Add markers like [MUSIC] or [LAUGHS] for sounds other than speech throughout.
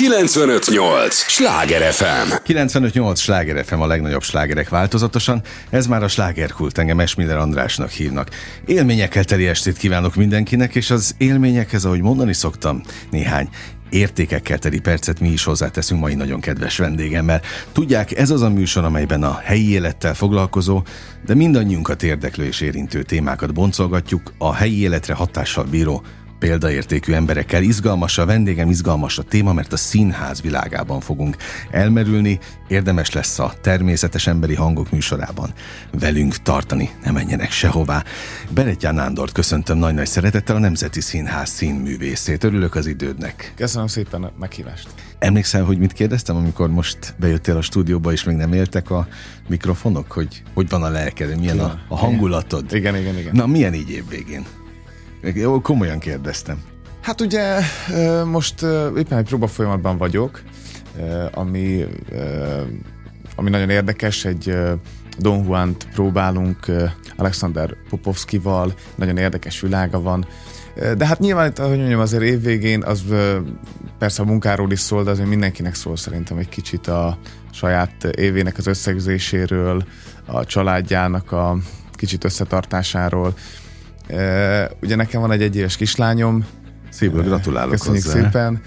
958! Sláger FM! 958! Sláger FM a legnagyobb slágerek változatosan. Ez már a slágerkult, engem Esmiller Andrásnak hívnak. Élményekkel teli estét kívánok mindenkinek, és az élményekhez, ahogy mondani szoktam, néhány értékekkel teli percet mi is hozzáteszünk mai nagyon kedves vendégemmel. Tudják, ez az a műsor, amelyben a helyi élettel foglalkozó, de mindannyiunkat érdeklő és érintő témákat boncolgatjuk, a helyi életre hatással bíró példaértékű emberekkel. Izgalmas a vendégem, izgalmas a téma, mert a színház világában fogunk elmerülni. Érdemes lesz a természetes emberi hangok műsorában velünk tartani, ne menjenek sehová. Beretján Nándort köszöntöm nagy-nagy szeretettel a Nemzeti Színház színművészét. Örülök az idődnek. Köszönöm szépen a meghívást. Emlékszel, hogy mit kérdeztem, amikor most bejöttél a stúdióba, és még nem éltek a mikrofonok, hogy hogy van a lelked, milyen a, a hangulatod? Igen, igen, igen. Na, milyen így év végén? Jó, komolyan kérdeztem. Hát ugye most éppen egy próba folyamatban vagyok, ami, ami nagyon érdekes, egy Don Juan-t próbálunk Alexander Popovskival, nagyon érdekes világa van. De hát nyilván itt, ahogy mondjam, azért évvégén az persze a munkáról is szól, de azért mindenkinek szól szerintem egy kicsit a saját évének az összegzéséről, a családjának a kicsit összetartásáról. Ugye nekem van egy egyéves kislányom. Szívből gratulálok Köszönjük hozzá. szépen.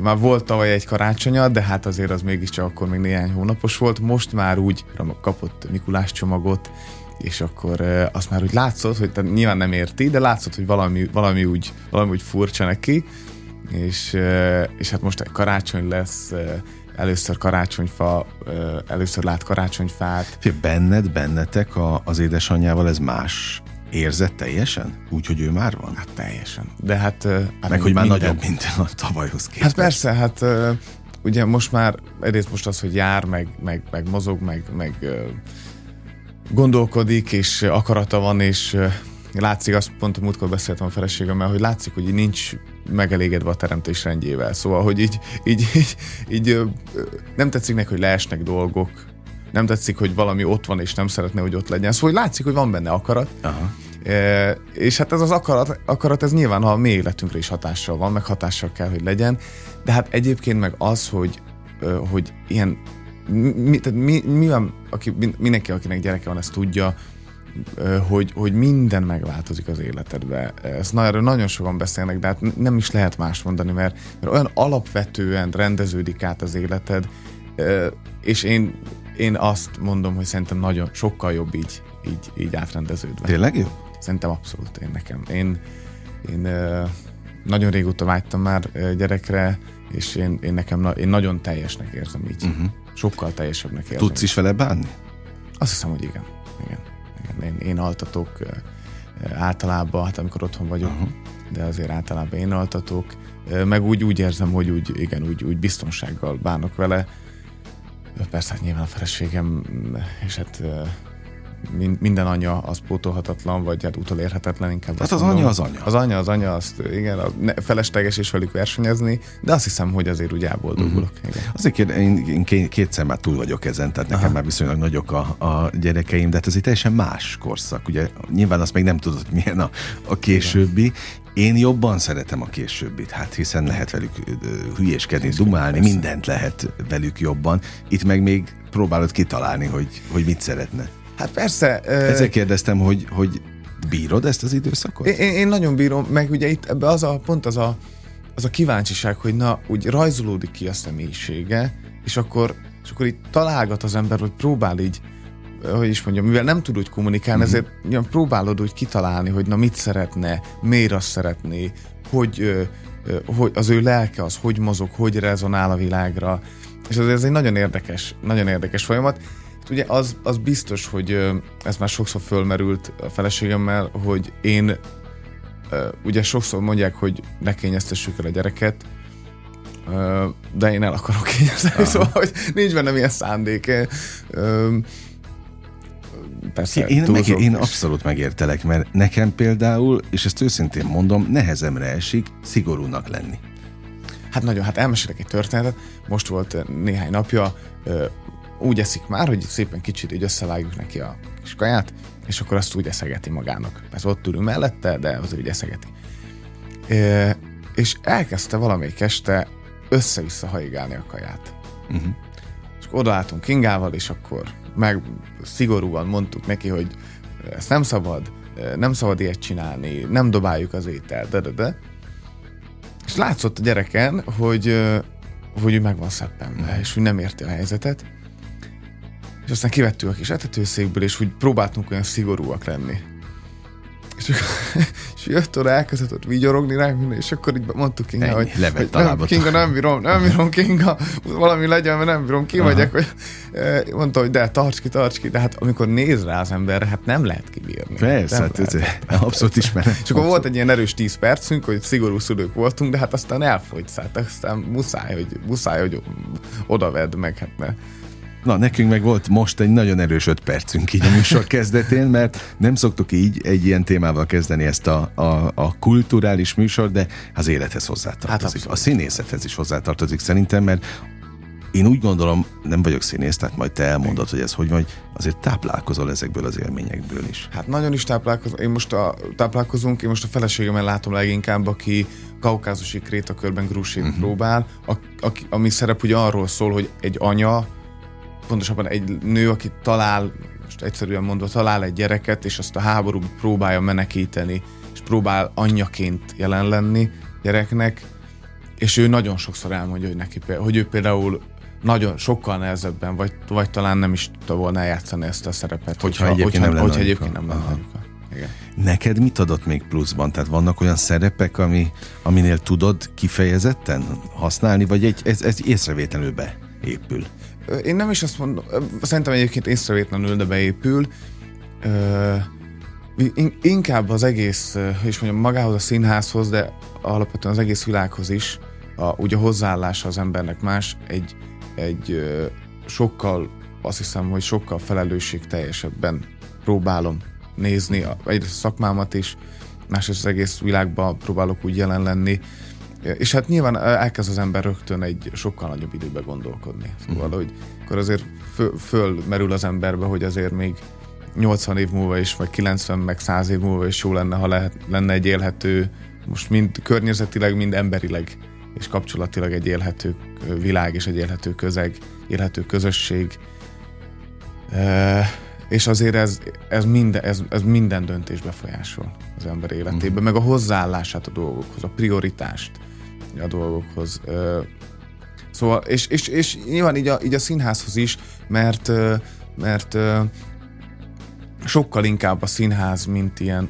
Már volt tavaly egy karácsonya, de hát azért az mégiscsak akkor még néhány hónapos volt. Most már úgy kapott Mikulás csomagot, és akkor azt már úgy látszott, hogy tehát nyilván nem érti, de látszott, hogy valami, valami, úgy, valami úgy furcsa neki, és, és hát most karácsony lesz, először karácsonyfa, először lát karácsonyfát. Fé, benned, bennetek a, az édesanyjával ez más érzett teljesen? Úgy, hogy ő már van? Hát teljesen. De hát... hát Meg hogy már minden... nagyobb, mint a tavalyhoz képest. Hát persze, hát ugye most már egyrészt most az, hogy jár, meg, meg, meg mozog, meg, meg gondolkodik, és akarata van, és látszik, azt pont a múltkor beszéltem a feleségemmel, hogy látszik, hogy nincs megelégedve a teremtés rendjével. Szóval, hogy így, így, így, így nem tetszik neki, hogy leesnek dolgok, nem tetszik, hogy valami ott van, és nem szeretne, hogy ott legyen. Szóval, hogy látszik, hogy van benne akarat. Aha. E, és hát ez az akarat, akarat, ez nyilván a mi életünkre is hatással van, meg hatással kell, hogy legyen. De hát egyébként meg az, hogy, hogy ilyen mi, tehát mi, mi van, aki, mindenki, akinek gyereke van, ezt tudja, hogy, hogy minden megváltozik az életedbe. Ezt nagyon, nagyon sokan beszélnek, de hát nem is lehet más mondani, mert, mert olyan alapvetően rendeződik át az életed, és én, én azt mondom, hogy szerintem nagyon sokkal jobb így, így, így átrendeződve. Tényleg jó? Szerintem abszolút én nekem. Én, én nagyon régóta vágytam már gyerekre, és én, én nekem én nagyon teljesnek érzem így. Uh-huh. Sokkal teljesebbnek érzem. Tudsz is vele bánni? Azt hiszem, hogy igen. igen. igen. Én, én altatok általában, hát amikor otthon vagyok, uh-huh. de azért általában én altatok, meg úgy, úgy érzem, hogy úgy, igen, úgy, úgy biztonsággal bánok vele. Persze, hát nyilván a feleségem, és hát minden anya az pótolhatatlan, vagy hát utolérhetetlen inkább. Hát az mondom. anya az anya. Az anya az anya, azt igen, a felesleges is velük versenyezni, de azt hiszem, hogy azért úgy elboldogulok. Uh-huh. Igen. Azért kér, én, kétszer már túl vagyok ezen, tehát nekem Aha. már viszonylag nagyok a, a gyerekeim, de hát ez egy teljesen más korszak. Ugye nyilván azt még nem tudod, hogy milyen a, a későbbi. Igen. Én jobban szeretem a későbbit, hát hiszen lehet velük hülyéskedni, dumálni, mindent lehet velük jobban. Itt meg még próbálod kitalálni, hogy, hogy mit szeretne. Hát persze. Ezért kérdeztem, hogy, hogy bírod ezt az időszakot? Én, én nagyon bírom, meg ugye itt ebbe az a, pont az a, az a kíváncsiság, hogy na, úgy rajzolódik ki a személyisége, és akkor, és akkor itt találgat az ember, hogy próbál így, hogy is mondjam, mivel nem tud úgy kommunikálni, mm-hmm. ezért ilyen próbálod úgy kitalálni, hogy na mit szeretne, miért azt szeretné, hogy, hogy az ő lelke az hogy mozog, hogy rezonál a világra, és ez, ez egy nagyon érdekes, nagyon érdekes folyamat, ugye az, az biztos, hogy ez már sokszor fölmerült a feleségemmel, hogy én ugye sokszor mondják, hogy ne kényeztessük el a gyereket, de én el akarok kényezteni, szóval, hogy nincs bennem ilyen szándék. Persze, én, meg, én abszolút megértelek, mert nekem például, és ezt őszintén mondom, nehezemre esik szigorúnak lenni. Hát nagyon, hát elmesélek egy történetet. Most volt néhány napja, úgy eszik már, hogy szépen kicsit így összevágjuk neki a kis kaját, és akkor azt úgy eszegeti magának. Persze ott ülünk mellette, de azért úgy eszegeti. É, és elkezdte valamelyik este össze-vissza haigálni a kaját. Uh-huh. És odaálltunk Kingával, és akkor meg szigorúan mondtuk neki, hogy ezt nem szabad, nem szabad ilyet csinálni, nem dobáljuk az ételt, de, de, de. És látszott a gyereken, hogy, hogy ő meg van szeppenve, uh-huh. és hogy nem érti a helyzetet. Aztán kivettük a kis etetőszékből, és úgy próbáltunk olyan szigorúak lenni. És, [LAUGHS] és jött oda, elkezdett vigyorogni ránk, és akkor így mondtuk Kinga, Ennyi, hogy, hogy nem, Kinga, nem bírom, nem bírom, Kinga, valami legyen, mert nem bírom, ki Aha. vagyok. Hogy, eh, mondta, hogy de, tarts ki, tarts ki, de hát amikor néz rá az ember, hát nem lehet kibírni. Persze, hát lehet. ez abszolút ismerem. És akkor volt egy ilyen erős 10 percünk, hogy szigorú szülők voltunk, de hát aztán elfogyt, hát aztán muszáj, hogy, muszáj, hogy odavedd meg, hát mert Na, nekünk meg volt most egy nagyon erős öt percünk így a műsor kezdetén, mert nem szoktuk így egy ilyen témával kezdeni ezt a, a, a kulturális műsor, de az élethez hozzátartozik. Hát a színészethez is hozzátartozik szerintem, mert én úgy gondolom, nem vagyok színész, tehát majd te elmondod, hogy ez hogy vagy, azért táplálkozol ezekből az élményekből is. Hát nagyon is táplálkozom. Én most a, táplálkozunk, én most a feleségemmel látom leginkább, aki kaukázusi krétakörben grúsít uh-huh. próbál, a, a, ami szerep ugye arról szól, hogy egy anya pontosabban egy nő, aki talál, most egyszerűen mondva, talál egy gyereket, és azt a háború próbálja menekíteni, és próbál anyjaként jelen lenni gyereknek, és ő nagyon sokszor elmondja, hogy neki, hogy ő például nagyon sokkal nehezebben, vagy, vagy talán nem is tudta volna eljátszani ezt a szerepet, hogyha, hogyha egyébként hogyha, nem lenne hogyha egyébként nem lenne. Igen. Neked mit adott még pluszban? Tehát vannak olyan szerepek, ami, aminél tudod kifejezetten használni, vagy egy, ez, ez észrevétlenül beépül? Én nem is azt mondom, szerintem egyébként észrevétlenül, de beépül. Inkább az egész, és mondjam, magához a színházhoz, de alapvetően az egész világhoz is, a, ugye a hozzáállása az embernek más, egy, egy sokkal, azt hiszem, hogy sokkal felelősségteljesebben próbálom nézni a, egy szakmámat is, másrészt az egész világban próbálok úgy jelen lenni, és hát nyilván elkezd az ember rögtön egy sokkal nagyobb időbe gondolkodni. Szóval, mm. hogy akkor azért föl, fölmerül az emberbe, hogy azért még 80 év múlva is, vagy 90, meg 100 év múlva is jó lenne, ha lehet, lenne egy élhető, most mind környezetileg, mind emberileg és kapcsolatilag egy élhető világ és egy élhető közeg, élhető közösség. E, és azért ez, ez, minden, ez, ez minden döntés befolyásol az ember életében, mm. meg a hozzáállását a dolgokhoz, a prioritást a dolgokhoz. Szóval, és, és, és nyilván így a, így a színházhoz is, mert, mert sokkal inkább a színház, mint ilyen,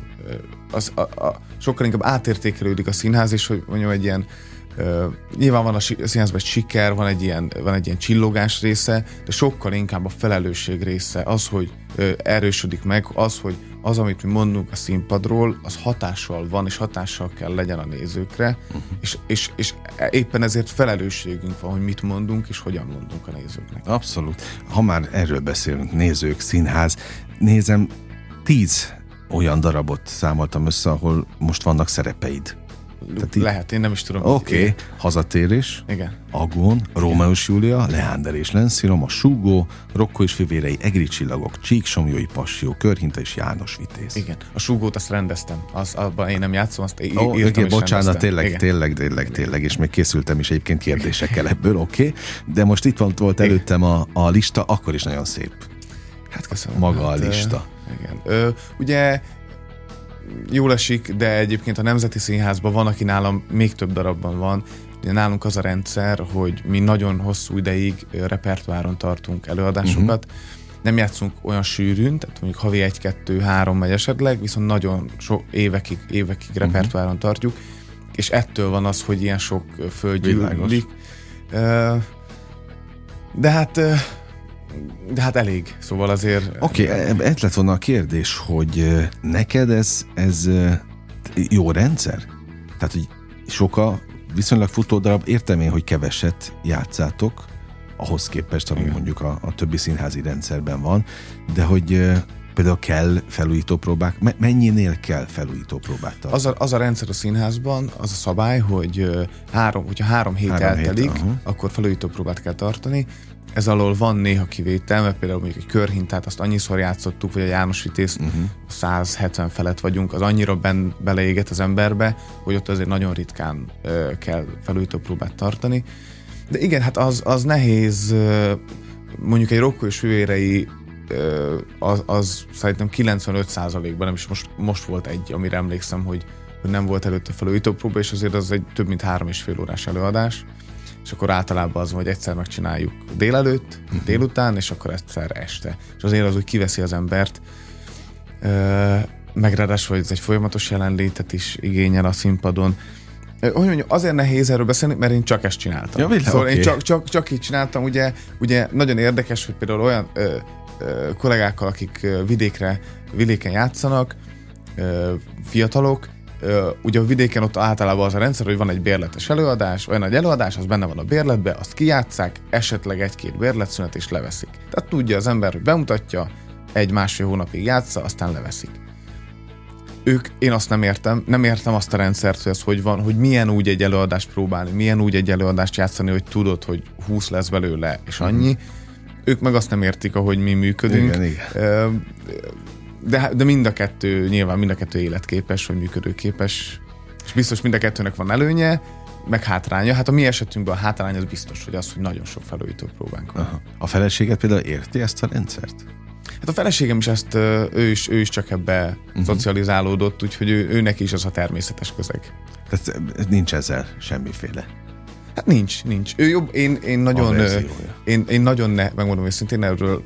az, a, a, sokkal inkább átértékelődik a színház, és hogy mondjam, egy ilyen nyilván van a színházban egy siker, van egy, ilyen, van egy ilyen csillogás része, de sokkal inkább a felelősség része, az, hogy erősödik meg, az, hogy az, amit mi mondunk a színpadról, az hatással van, és hatással kell legyen a nézőkre, uh-huh. és, és, és éppen ezért felelősségünk van, hogy mit mondunk, és hogyan mondunk a nézőknek. Abszolút. Ha már erről beszélünk, nézők, színház, nézem, tíz olyan darabot számoltam össze, ahol most vannak szerepeid. Tehát így... Lehet, én nem is tudom. Oké, okay. hazatérés, Igen. Agón, Rómeus Júlia, Leander és Lenszilom, a Súgó, Rokko és fivérei, Egri csillagok, Csíksomjói Passió, Körhinta és János Vitéz. Igen, a Súgót azt rendeztem, az, abban én nem játszom, azt ó, oh, írtam okay, bocsánat, tényleg, Igen. tényleg, tényleg, tényleg, és még készültem is egyébként kérdésekkel ebből, oké, okay. de most itt volt, volt előttem a, a lista, akkor is nagyon szép. Hát köszönöm. Maga hát, a lista. Igen. Ö, ugye jól esik, de egyébként a Nemzeti Színházban van, aki nálam még több darabban van. Nálunk az a rendszer, hogy mi nagyon hosszú ideig repertoáron tartunk előadásokat. Uh-huh. Nem játszunk olyan sűrűn, tehát mondjuk havi egy-kettő-három megy esetleg, viszont nagyon sok évekig, évekig uh-huh. repertoáron tartjuk, és ettől van az, hogy ilyen sok földgyűlik. De hát de hát elég, szóval azért... Oké, okay, ez lett volna a kérdés, hogy neked ez, ez jó rendszer? Tehát, hogy soka viszonylag futó darab, értem én, hogy keveset játszátok, ahhoz képest, ami Igen. mondjuk a, a többi színházi rendszerben van, de hogy Például kell felújító próbák, mennyinél kell felújító próbát tartani? Az a, az a rendszer a színházban, az a szabály, hogy három, hogyha három hét három eltelik, hét, akkor felújító próbát kell tartani. Ez alól van néha kivétel, mert például mondjuk egy körhintát azt annyiszor játszottuk, vagy a János Vitéz uh-huh. 170 felett vagyunk, az annyira ben, beleéget az emberbe, hogy ott azért nagyon ritkán uh, kell felújító próbát tartani. De igen, hát az, az nehéz, uh, mondjuk egy rokkó és hüvérei az, az szerintem 95%-ban, nem is most, most volt egy, amire emlékszem, hogy, hogy nem volt előtte felújító próba, és azért az egy több mint három és fél órás előadás, és akkor általában az, hogy egyszer megcsináljuk délelőtt, uh-huh. délután, és akkor egyszer este. És azért az úgy kiveszi az embert, meg ráadásul, hogy ez egy folyamatos jelenlétet is igényel a színpadon, hogy mondjam, azért nehéz erről beszélni, mert én csak ezt csináltam. Ja, szóval okay. én csak, csak, csak így csináltam, ugye, ugye nagyon érdekes, hogy például olyan ö, kollégákkal, akik vidékre, vidéken játszanak, fiatalok, ugye a vidéken ott általában az a rendszer, hogy van egy bérletes előadás, olyan egy előadás, az benne van a bérletbe, azt kijátszák, esetleg egy-két bérletszünet és leveszik. Tehát tudja az ember, hogy bemutatja, egy-másfél hónapig játsza, aztán leveszik. Ők, én azt nem értem, nem értem azt a rendszert, hogy ez hogy van, hogy milyen úgy egy előadást próbálni, milyen úgy egy előadást játszani, hogy tudod, hogy 20 lesz belőle, és annyi. Mm ők meg azt nem értik, ahogy mi működünk. Igen, igen. De, de mind a kettő, nyilván mind a kettő életképes, vagy működőképes, és biztos mind a kettőnek van előnye, meg hátránya. Hát a mi esetünkben a hátrány az biztos, hogy az, hogy nagyon sok felújító próbánk van. Aha. A feleséget például érti ezt a rendszert? Hát a feleségem is ezt, ő is, ő is csak ebbe uh-huh. szocializálódott, úgyhogy ő, ő neki is az a természetes közeg. Tehát nincs ezzel semmiféle Hát nincs, nincs. Ő jobb, én, én nagyon, én, én nagyon ne, megmondom őszintén erről,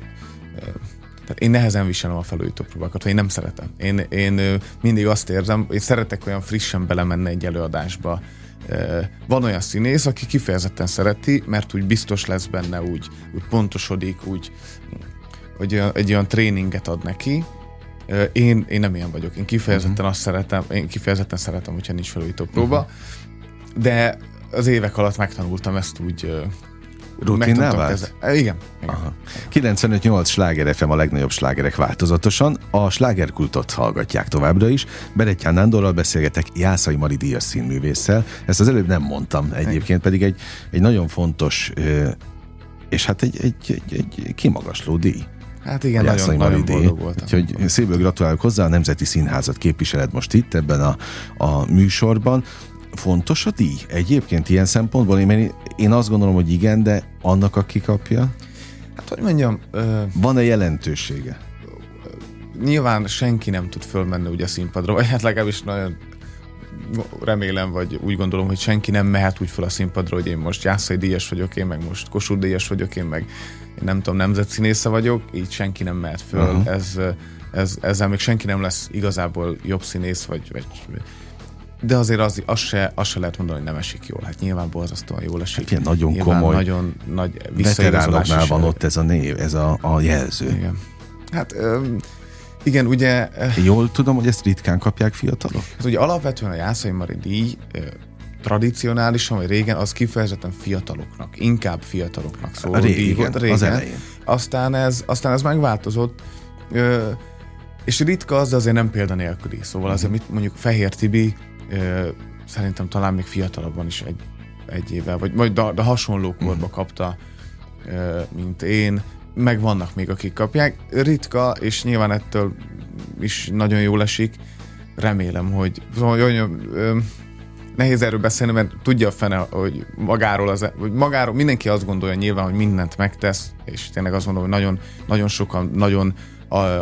tehát én nehezen viselem a felújító próbákat, én nem szeretem. Én, én mindig azt érzem, én szeretek olyan frissen belemenni egy előadásba. Van olyan színész, aki kifejezetten szereti, mert úgy biztos lesz benne, úgy, úgy pontosodik, úgy, hogy egy olyan tréninget ad neki, én, én nem ilyen vagyok. Én kifejezetten uh-huh. azt szeretem, én kifejezetten szeretem, hogyha nincs felújító próba, uh-huh. de az évek alatt megtanultam ezt úgy Rutinná vált? Igen. igen. Aha. 95-8 sláger FM a legnagyobb slágerek változatosan. A slágerkultot hallgatják továbbra is. Berettyán Nándorral beszélgetek Jászai Mari Díjas színművésszel. Ezt az előbb nem mondtam egyébként, pedig egy, egy nagyon fontos és hát egy, egy, egy, egy kimagasló díj. Hát igen, nagyon, nagyon boldog voltam. Úgyhogy szívből gratulálok hozzá, a Nemzeti Színházat képviseled most itt ebben a, a műsorban. Fontos a díj egyébként ilyen szempontból? Én, én azt gondolom, hogy igen, de annak, aki kapja? Hát, hogy mondjam... Ö... Van-e jelentősége? Nyilván senki nem tud fölmenni ugye a színpadra, vagy hát legalábbis nagyon remélem, vagy úgy gondolom, hogy senki nem mehet úgy fel a színpadra, hogy én most Jászai díjas vagyok, én meg most Kossuth díjas vagyok, én meg én nem tudom, nemzetszínésze vagyok, így senki nem mehet föl. Uh-huh. Ez, ez, ezzel még senki nem lesz igazából jobb színész, vagy, vagy de azért az, az, se, az se lehet mondani, hogy nem esik jól. Hát nyilván borzasztóan jól esik. Hát ilyen nagyon nyilván komoly nagyon nagy veteránoknál van ott ez a név, ez a, a jelző. Igen. Hát öm, igen, ugye... Jól tudom, hogy ezt ritkán kapják fiatalok? Hát ugye alapvetően a Jászai Mari díj tradicionálisan, vagy régen, az kifejezetten fiataloknak, inkább fiataloknak szól. Régen, díj volt, régen. az elején. Aztán ez, aztán ez megváltozott. Ö, és ritka az, de azért nem példanélküli. Szóval azért mit mondjuk Fehér Tibi szerintem talán még fiatalabban is egy, egy évvel, vagy, vagy de, de hasonló korba mm. kapta, mint én. Meg vannak még, akik kapják. Ritka, és nyilván ettől is nagyon jól esik. Remélem, hogy szóval, nehéz erről beszélni, mert tudja a fene, hogy magáról, az, hogy magáról mindenki azt gondolja nyilván, hogy mindent megtesz, és tényleg azt gondolom, hogy nagyon, nagyon sokan, nagyon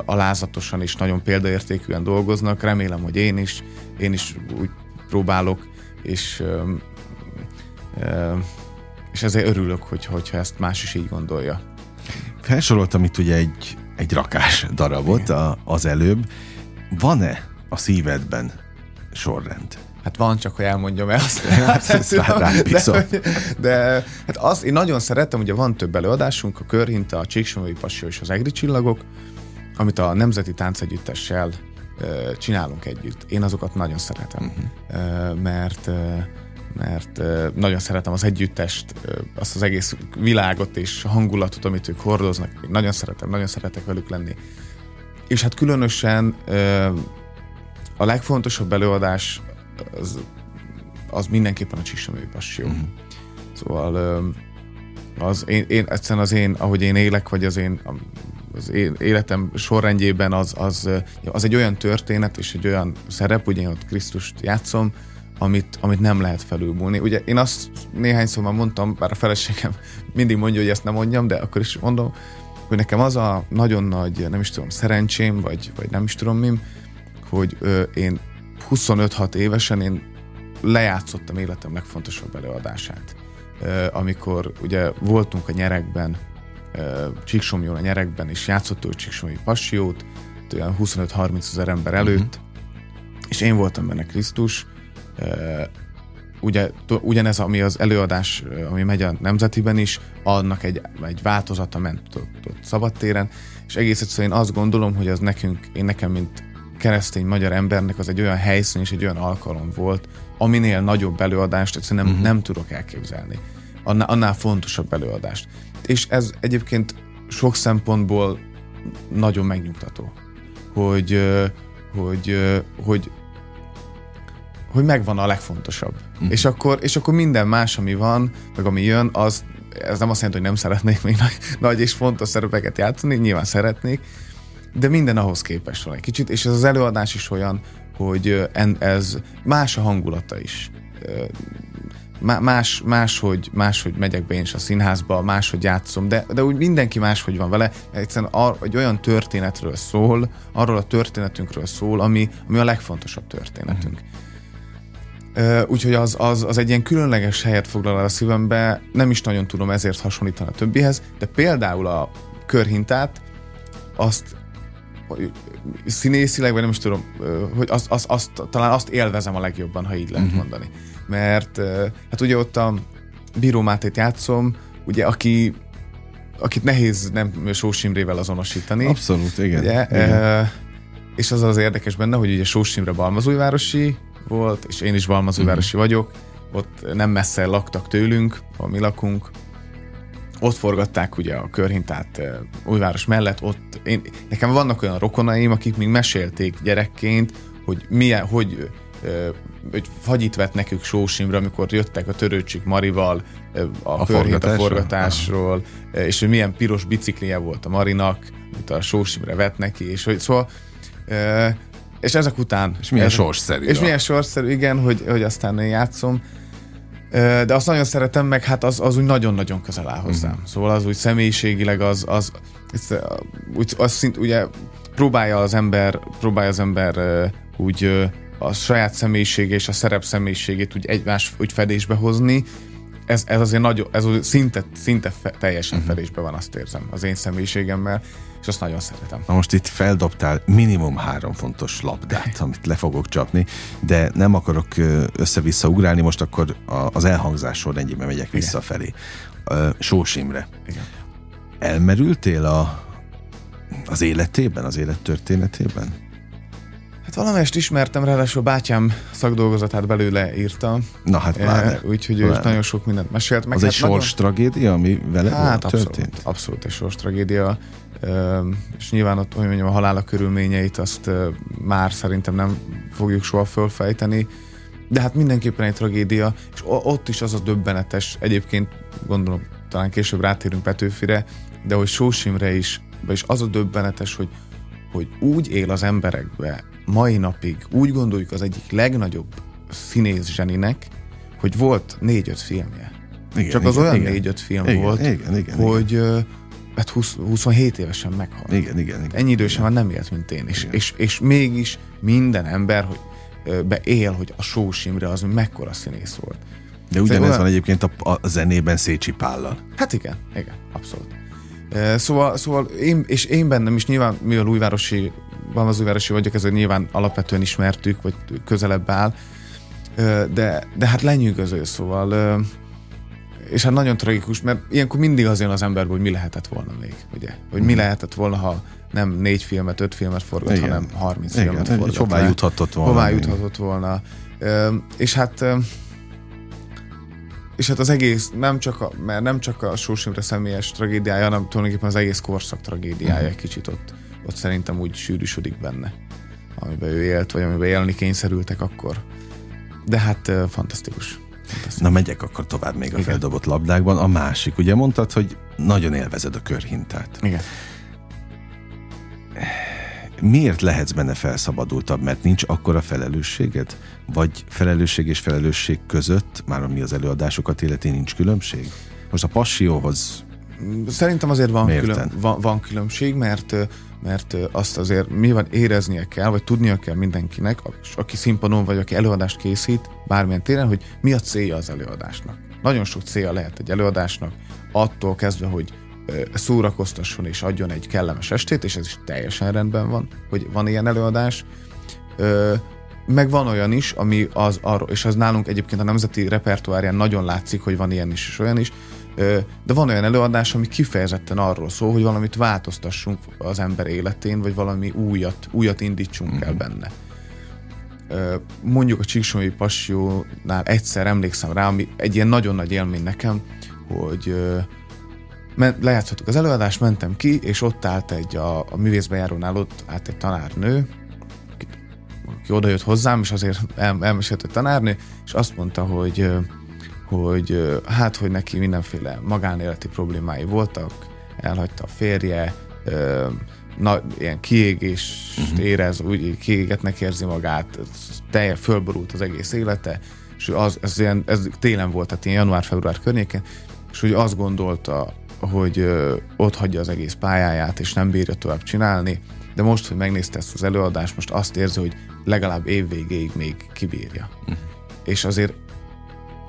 alázatosan és nagyon példaértékűen dolgoznak. Remélem, hogy én is, én is úgy próbálok, és és ezért örülök, hogy, hogyha ezt más is így gondolja. Felsoroltam itt ugye egy, egy rakás darabot a, az előbb. Van-e a szívedben sorrend? Hát van, csak hogy elmondjam el azt. [LAUGHS] Hát, de, de, hát az, én nagyon szeretem, ugye van több előadásunk, a Körhinta, a Csíksomói Passió és az Egri Csillagok, amit a Nemzeti Táncegyüttessel csinálunk együtt. Én azokat nagyon szeretem, uh-huh. mert mert nagyon szeretem az együttest, azt az egész világot és hangulatot, amit ők hordoznak. Én nagyon szeretem, nagyon szeretek velük lenni. és hát különösen a legfontosabb előadás az, az mindenképpen a Csisomői Passió. Uh-huh. Szóval az én, én, egyszerűen az én, ahogy én élek, vagy az én, az életem sorrendjében az, az, az egy olyan történet és egy olyan szerep, ugye én ott Krisztust játszom, amit, amit nem lehet felülmúlni. Ugye én azt néhány szóval mondtam, bár a feleségem mindig mondja, hogy ezt nem mondjam, de akkor is mondom, hogy nekem az a nagyon nagy, nem is tudom, szerencsém, vagy, vagy nem is tudom mi, hogy ö, én 25-6 évesen én lejátszottam életem legfontosabb előadását. Ö, amikor ugye voltunk a nyerekben, Csíksomjon a nyerekben, és játszottuk Csíksomi Passiót, olyan 25-30 ezer ember előtt, uh-huh. és én voltam benne Krisztus, ugye, ugyanez, ami az előadás, ami megy a Nemzetiben is, annak egy, egy változata ment ott, ott szabadtéren, és egész egyszerűen én azt gondolom, hogy az nekünk, én nekem, mint keresztény magyar embernek az egy olyan helyszín és egy olyan alkalom volt, aminél nagyobb előadást egyszerűen nem, uh-huh. nem tudok elképzelni. Annál, annál fontosabb előadást. És ez egyébként sok szempontból nagyon megnyugtató, hogy, hogy, hogy hogy megvan a legfontosabb. Uh-huh. És, akkor, és akkor minden más, ami van, meg ami jön, az ez nem azt jelenti, hogy nem szeretnék még nagy, nagy és fontos szerepeket játszani, nyilván szeretnék, de minden ahhoz képest van egy kicsit, és ez az előadás is olyan, hogy ez más a hangulata is. Más, máshogy, máshogy megyek be én is a színházba, máshogy játszom, de, de úgy mindenki máshogy van vele. Egyszerűen ar, egy olyan történetről szól, arról a történetünkről szól, ami, ami a legfontosabb történetünk. Uh-huh. Úgyhogy az, az, az egy ilyen különleges helyet foglal el a szívembe, nem is nagyon tudom ezért hasonlítani a többihez, de például a körhintát, azt színészileg, vagy nem is tudom, hogy azt, azt, azt, talán azt élvezem a legjobban, ha így lehet uh-huh. mondani. Mert hát ugye ott a Bíró Mátét játszom, ugye aki akit nehéz nem Sós Imrével azonosítani. Abszolút, igen. Ugye, igen. E, és az az érdekes benne, hogy ugye Sós Imre Balmazújvárosi, volt, és én is Balmazújvárosi mm-hmm. vagyok, ott nem messze laktak tőlünk, ahol mi lakunk, ott forgatták ugye a körhintát Újváros mellett, ott én, nekem vannak olyan rokonaim, akik még mesélték gyerekként, hogy milyen, hogy hogy fagyit vett nekük Sósimra, amikor jöttek a törőcsik Marival a, a körhint a forgatásról, és hogy milyen piros biciklije volt a Marinak, amit a Sósimre vett neki, és hogy szóval és ezek után... És milyen sorszerű. És milyen sorszerű, igen, hogy, hogy aztán én játszom. De azt nagyon szeretem, meg hát az, az úgy nagyon-nagyon közel áll hozzám. Uh-huh. Szóval az úgy személyiségileg az, az, az, úgy, az szint, ugye próbálja az ember, próbálja az ember úgy a saját személyisége és a szerep személyiségét úgy egymás úgy fedésbe hozni, ez, ez azért nagyon, ez szinte, szinte fe, teljesen uh-huh. fedésbe van, azt érzem, az én személyiségemmel és azt nagyon szeretem. Na most itt feldobtál minimum három fontos labdát, amit le fogok csapni, de nem akarok össze-vissza ugrálni, most akkor az elhangzás sorrendjében megyek Igen. visszafelé. Sós Imre. Igen. Elmerültél a, az életében, az élettörténetében? Hát valamelyest ismertem, ráadásul bátyám szakdolgozatát belőle írta. Na hát pláne. Úgyhogy ő nagyon sok mindent mesélt meg. Az hát egy sors tragédia, ami vele hát abszolút, történt? Abszolút egy sors tragédia és nyilván ott, hogy mondjam, a halála körülményeit azt már szerintem nem fogjuk soha fölfejteni, de hát mindenképpen egy tragédia, és ott is az a döbbenetes, egyébként gondolom talán később rátérünk Petőfire, de hogy Sósimre is, és az a döbbenetes, hogy, hogy úgy él az emberekbe mai napig, úgy gondoljuk az egyik legnagyobb színész zseninek, hogy volt négy-öt filmje. Igen, Csak az igen, olyan négy-öt film igen, volt, igen, igen, hogy igen hát 20, 27 évesen meghalt. Igen, igen, igen. Ennyi idősen már nem élt, mint én. És, és, és mégis minden ember, hogy beél, hogy a Sós Imre az mekkora színész volt. De ugyanez olyan... van egyébként a, a zenében Szécsi Pállal. Hát igen, igen, abszolút. Szóval, szóval én, és én bennem is nyilván, mivel újvárosi, van az újvárosi vagyok, ezért nyilván alapvetően ismertük, vagy közelebb áll, de, de hát lenyűgöző, szóval és hát nagyon tragikus, mert ilyenkor mindig az jön az emberbe, hogy mi lehetett volna még, ugye? Hogy mi mhm. lehetett volna, ha nem négy filmet, öt filmet forgat, Igen. hanem 30 Igen. filmet forgat. Hová juthatott volna. Hová juthatott volna. És hát és hát az egész, nem csak a, mert nem csak a Sós személyes tragédiája, hanem tulajdonképpen az egész korszak tragédiája uh-huh. kicsit ott, ott szerintem úgy sűrűsödik benne, amiben ő élt, vagy amiben élni kényszerültek akkor. De hát fantasztikus. fantasztikus. Na megyek akkor tovább még a Igen. feldobott labdákban. A másik, ugye mondtad, hogy nagyon élvezed a körhintát. Igen miért lehetsz benne felszabadultabb? Mert nincs akkora felelősséged? Vagy felelősség és felelősség között, már ami az előadásokat illeti, nincs különbség? Most a passióhoz Szerintem azért van, külön, van, van különbség, mert mert azt azért mi van éreznie kell, vagy tudnia kell mindenkinek, aki színpadon vagy aki előadást készít, bármilyen téren, hogy mi a célja az előadásnak. Nagyon sok célja lehet egy előadásnak, attól kezdve, hogy szórakoztasson és adjon egy kellemes estét, és ez is teljesen rendben van, hogy van ilyen előadás. Meg van olyan is, ami az arról, és az nálunk egyébként a nemzeti repertoárján nagyon látszik, hogy van ilyen is és olyan is, de van olyan előadás, ami kifejezetten arról szól, hogy valamit változtassunk az ember életén, vagy valami újat, újat indítsunk mm-hmm. el mhm. benne. Mondjuk a Csíksomai Passiónál egyszer emlékszem rá, ami egy ilyen nagyon nagy élmény nekem, hogy lejátszottuk az előadást, mentem ki, és ott állt egy a, a művészbejárónál ott állt egy tanárnő, aki, aki oda jött hozzám, és azért el, elmesélt a tanárnő, és azt mondta, hogy hogy hát, hogy neki mindenféle magánéleti problémái voltak, elhagyta a férje, na, ilyen kiégést uh-huh. érez, úgy kiégetnek érzi magát, teljes fölborult az egész élete, és az, ez, ilyen, ez télen volt, tehát ilyen január-február környéken, és hogy azt gondolta hogy ö, ott hagyja az egész pályáját, és nem bírja tovább csinálni, de most, hogy megnézte ezt az előadást, most azt érzi, hogy legalább év végéig még kibírja. Uh-huh. És azért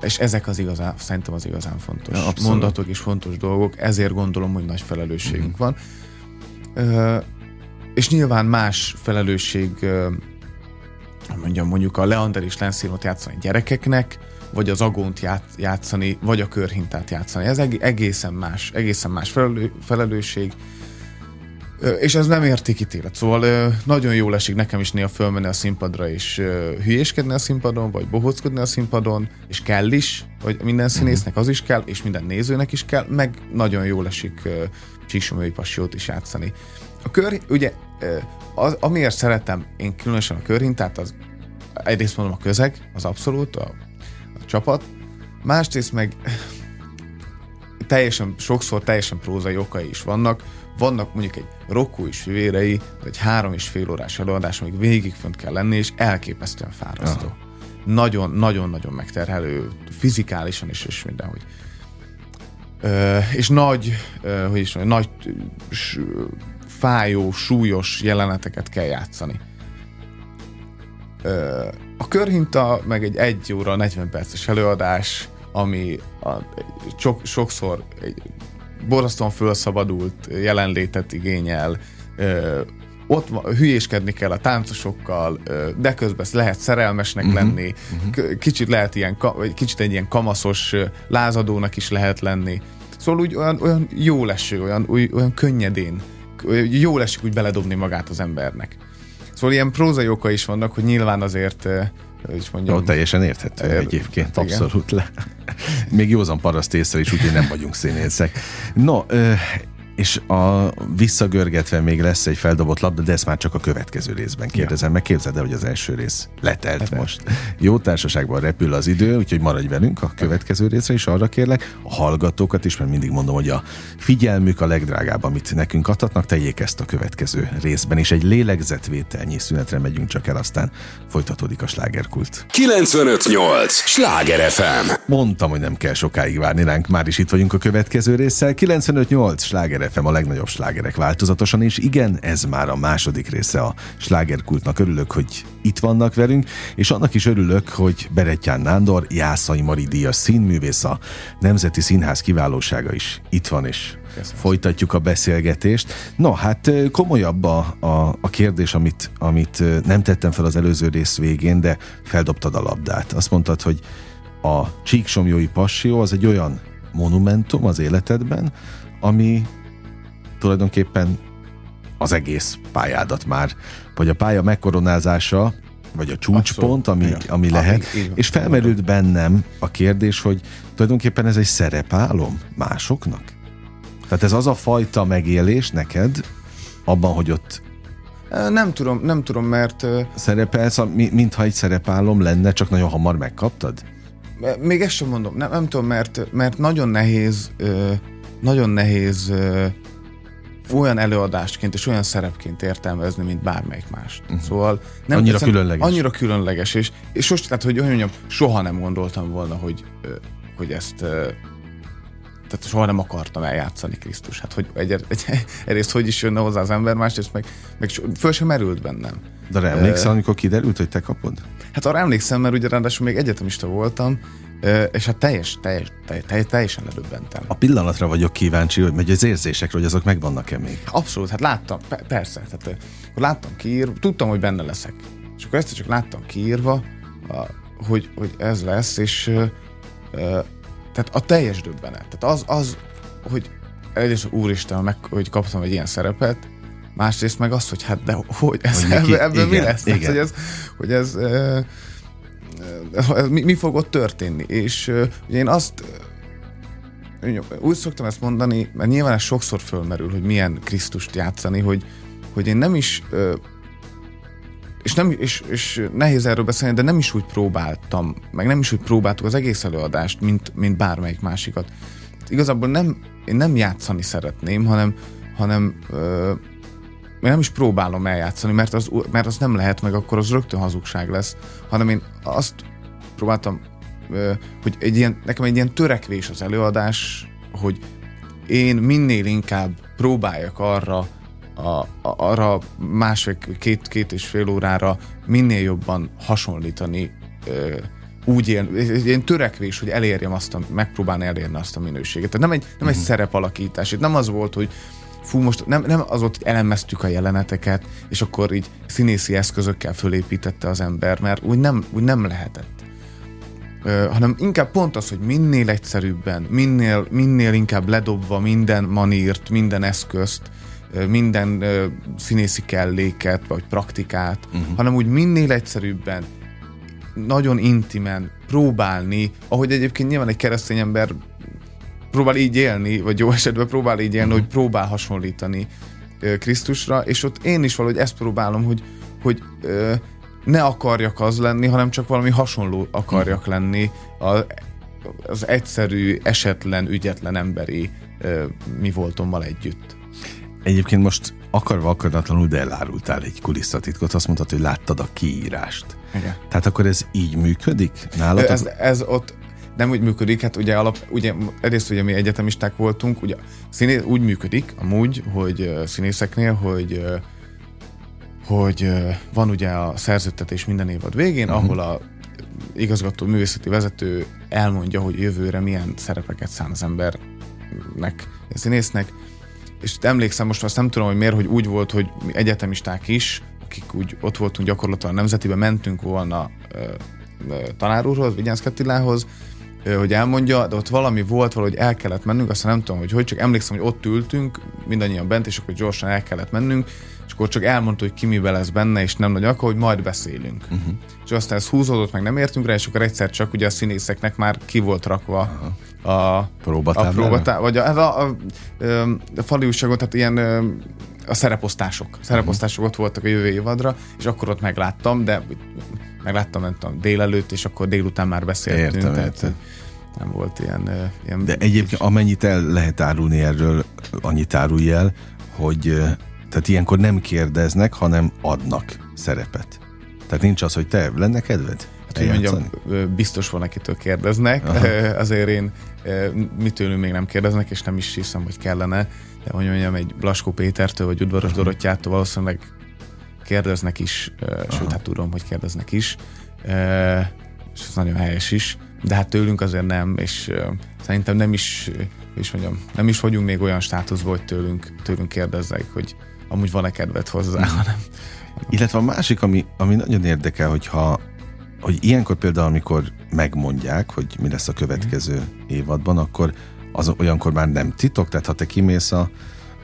és ezek az igazán, szerintem az igazán fontos ja, mondatok és fontos dolgok, ezért gondolom, hogy nagy felelősségünk uh-huh. van. Ö, és nyilván más felelősség, ö, mondjam, mondjuk a Leander és Lenszínot játszani gyerekeknek, vagy az agónt játszani, vagy a körhintát játszani. Ez egészen más, egészen más felelő, felelősség, és ez nem értékítélet. Szóval nagyon jól esik nekem is néha fölmenni a színpadra, és hülyéskedni a színpadon, vagy bohóckodni a színpadon, és kell is, hogy minden színésznek az is kell, és minden nézőnek is kell, meg nagyon jól esik Csíksomői Passiót is játszani. A kör, ugye, az, amiért szeretem én különösen a körhintát, az egyrészt mondom a közeg, az abszolút, a csapat, másrészt meg teljesen, sokszor teljesen prózai okai is vannak. Vannak mondjuk egy Rokko és fivérei, egy három és fél órás előadás, amíg végig fönt kell lenni, és elképesztően fárasztó. Nagyon-nagyon-nagyon megterhelő, fizikálisan is, és mindenhogy. Ö, és nagy, ö, hogy is mondjam, nagy s, fájó, súlyos jeleneteket kell játszani. Ö, a körhinta meg egy 1 óra 40 perces előadás, ami a, sok, sokszor egy borzasztóan felszabadult jelenlétet igényel, ott hülyéskedni kell a táncosokkal, de közben lehet szerelmesnek uh-huh, lenni, uh-huh. kicsit lehet ilyen, kicsit egy ilyen kamaszos lázadónak is lehet lenni. Szóval úgy olyan, olyan jó leső, olyan, olyan könnyedén, jó esik úgy beledobni magát az embernek. Szóval ilyen prózai oka is vannak, hogy nyilván azért is mondjam. Jó, teljesen érthető ér, egyébként, igen. abszolút le. Még józan paraszt észre is, úgyhogy nem vagyunk színészek. No, és a visszagörgetve még lesz egy feldobott labda, de ezt már csak a következő részben kérdezem. Ja. Meg képzeld el, hogy az első rész letelt Letelt. most. Jó társaságban repül az idő, úgyhogy maradj velünk a következő részre is arra kérlek. A hallgatókat is, mert mindig mondom, hogy a figyelmük a legdrágább, amit nekünk adhatnak, tegyék ezt a következő részben, és egy lélegzetvételnyi szünetre megyünk csak el, aztán folytatódik a slágerkult. 958! Sláger FM! Mondtam, hogy nem kell sokáig várni ránk, már is itt vagyunk a következő résszel. 958! Sláger FM a legnagyobb slágerek változatosan, és igen, ez már a második része a slágerkultnak. Örülök, hogy itt vannak velünk, és annak is örülök, hogy Berettyán Nándor, Jászai Mari Díjas színművész, a Nemzeti Színház kiválósága is itt van, és Köszönöm. folytatjuk a beszélgetést. No, hát komolyabb a, a, a kérdés, amit, amit nem tettem fel az előző rész végén, de feldobtad a labdát. Azt mondtad, hogy a Csíksomjói Passió az egy olyan monumentum az életedben, ami tulajdonképpen az egész pályádat már, vagy a pálya megkoronázása, vagy a csúcspont, ami, ami lehet, és felmerült bennem a kérdés, hogy tulajdonképpen ez egy szerepálom másoknak? Tehát ez az a fajta megélés neked, abban, hogy ott Nem tudom, nem tudom, mert... Szerepelsz, mintha egy szerepálom lenne, csak nagyon hamar megkaptad? Még ezt sem mondom, nem, nem tudom, mert, mert nagyon nehéz, nagyon nehéz olyan előadásként és olyan szerepként értelmezni, mint bármelyik más. Uh-huh. Szóval nem annyira különleges. Annyira különleges, és, és most, tehát, hogy mondjam, soha nem gondoltam volna, hogy, hogy ezt tehát soha nem akartam eljátszani Krisztus. Hát, hogy egy, egy, [LAUGHS] egyrészt hogy is jönne hozzá az ember, másrészt meg, meg föl sem merült bennem. De arra emlékszel, amikor kiderült, hogy te kapod? Hát arra emlékszem, mert ugye ráadásul még egyetemista voltam, és hát teljes, teljes, teljes, teljesen ledöbbentem. A pillanatra vagyok kíváncsi, hogy megy az érzésekről, hogy azok megvannak-e még. Abszolút, hát láttam, persze. Tehát, akkor láttam kiírva, tudtam, hogy benne leszek. És akkor ezt csak láttam kiírva, hogy, hogy ez lesz, és tehát a teljes döbbenet. Tehát az, az hogy egyrészt úristen, meg, hogy kaptam egy ilyen szerepet, másrészt meg az, hogy hát de hogy ez, hogy ebből, ebből mi lesz? Igen. Tehát, hogy ez, hogy ez mi, mi fog ott történni? És ugye én azt úgy szoktam ezt mondani, mert nyilván ez sokszor fölmerül, hogy milyen Krisztust játszani, hogy, hogy én nem is és, nem, és, és nehéz erről beszélni, de nem is úgy próbáltam, meg nem is úgy próbáltuk az egész előadást, mint, mint bármelyik másikat. Igazából nem, én nem játszani szeretném, hanem, hanem ö, én nem is próbálom eljátszani, mert az, mert az nem lehet, meg akkor az rögtön hazugság lesz, hanem én azt próbáltam, hogy egy ilyen, nekem egy ilyen törekvés az előadás, hogy én minél inkább próbáljak arra a, a, arra másfél, két, két és fél órára minél jobban hasonlítani ö, úgy él, ilyen törekvés, hogy elérjem azt, a, megpróbálni elérni azt a minőséget. Tehát nem egy, nem uh-huh. egy mhm. szerepalakítás. Itt nem az volt, hogy fú, most nem, nem az hogy elemeztük a jeleneteket, és akkor így színészi eszközökkel fölépítette az ember, mert úgy nem, úgy nem lehetett. Ö, hanem inkább pont az, hogy minél egyszerűbben, minél, minél inkább ledobva minden manírt, minden eszközt, minden színészi kelléket, vagy praktikát, uh-huh. hanem úgy minél egyszerűbben, nagyon intimen próbálni, ahogy egyébként nyilván egy keresztény ember próbál így élni, vagy jó esetben próbál így élni, hogy próbál hasonlítani Krisztusra, és ott én is valahogy ezt próbálom, hogy, hogy ne akarjak az lenni, hanem csak valami hasonló akarjak uh-huh. lenni a, az egyszerű, esetlen, ügyetlen emberi mi voltommal együtt. Egyébként most akarva akaratlanul, de elárultál egy kulisszatitkot, azt mondtad, hogy láttad a kiírást. Igen. Tehát akkor ez így működik nálad? Ez, ez ott nem úgy működik, hát ugye, alap, ugye egyrészt ugye mi egyetemisták voltunk, ugye színész, úgy működik amúgy, hogy színészeknél, hogy hogy van ugye a szerződtetés minden évad végén, uh-huh. ahol a igazgató művészeti vezető elmondja, hogy jövőre milyen szerepeket szán az embernek, a színésznek, és emlékszem, most azt nem tudom, hogy miért, hogy úgy volt, hogy mi egyetemisták is, akik úgy ott voltunk gyakorlatilag a nemzetiben, mentünk volna ö, ö, tanár úrhoz, Vigyánsz Kattilához, ö, hogy elmondja, de ott valami volt, valahogy el kellett mennünk, aztán nem tudom, hogy hogy, csak emlékszem, hogy ott ültünk, mindannyian bent, és akkor gyorsan el kellett mennünk, és akkor csak elmondta, hogy ki mivel lesz benne, és nem nagy akkor, hogy majd beszélünk. Uh-huh. És aztán ez húzódott, meg nem értünk rá, és akkor egyszer csak ugye a színészeknek már ki volt rakva uh-huh a próbatáblára? A próbatá, vagy a, a, a, a, a faliúságot, tehát ilyen a szereposztások. Szereposztások ott voltak a jövő évadra, és akkor ott megláttam, de megláttam, nem tudom, délelőtt, és akkor délután már beszéltünk. Értem, tehát, értem. Nem volt ilyen, ilyen... De egyébként amennyit el lehet árulni erről, annyit árulj el, hogy tehát ilyenkor nem kérdeznek, hanem adnak szerepet. Tehát nincs az, hogy te lenne kedved? Hát, hogy mondjam, biztos van, akitől kérdeznek. Aha. Azért én mitőlünk még nem kérdeznek, és nem is hiszem, hogy kellene. De hogy mondjam, egy Blaskó Pétertől, vagy Udvaros Aha. Dorottyától valószínűleg kérdeznek is, Aha. sőt, hát tudom, hogy kérdeznek is. És ez nagyon helyes is. De hát tőlünk azért nem, és szerintem nem is, és mondjam, nem is vagyunk még olyan státuszban, hogy tőlünk, tőlünk kérdezzek, hogy amúgy van-e kedved hozzá, mhm. hanem illetve a másik, ami, ami nagyon érdekel, hogyha hogy ilyenkor például, amikor megmondják, hogy mi lesz a következő évadban, akkor az olyankor már nem titok, tehát ha te kimész a,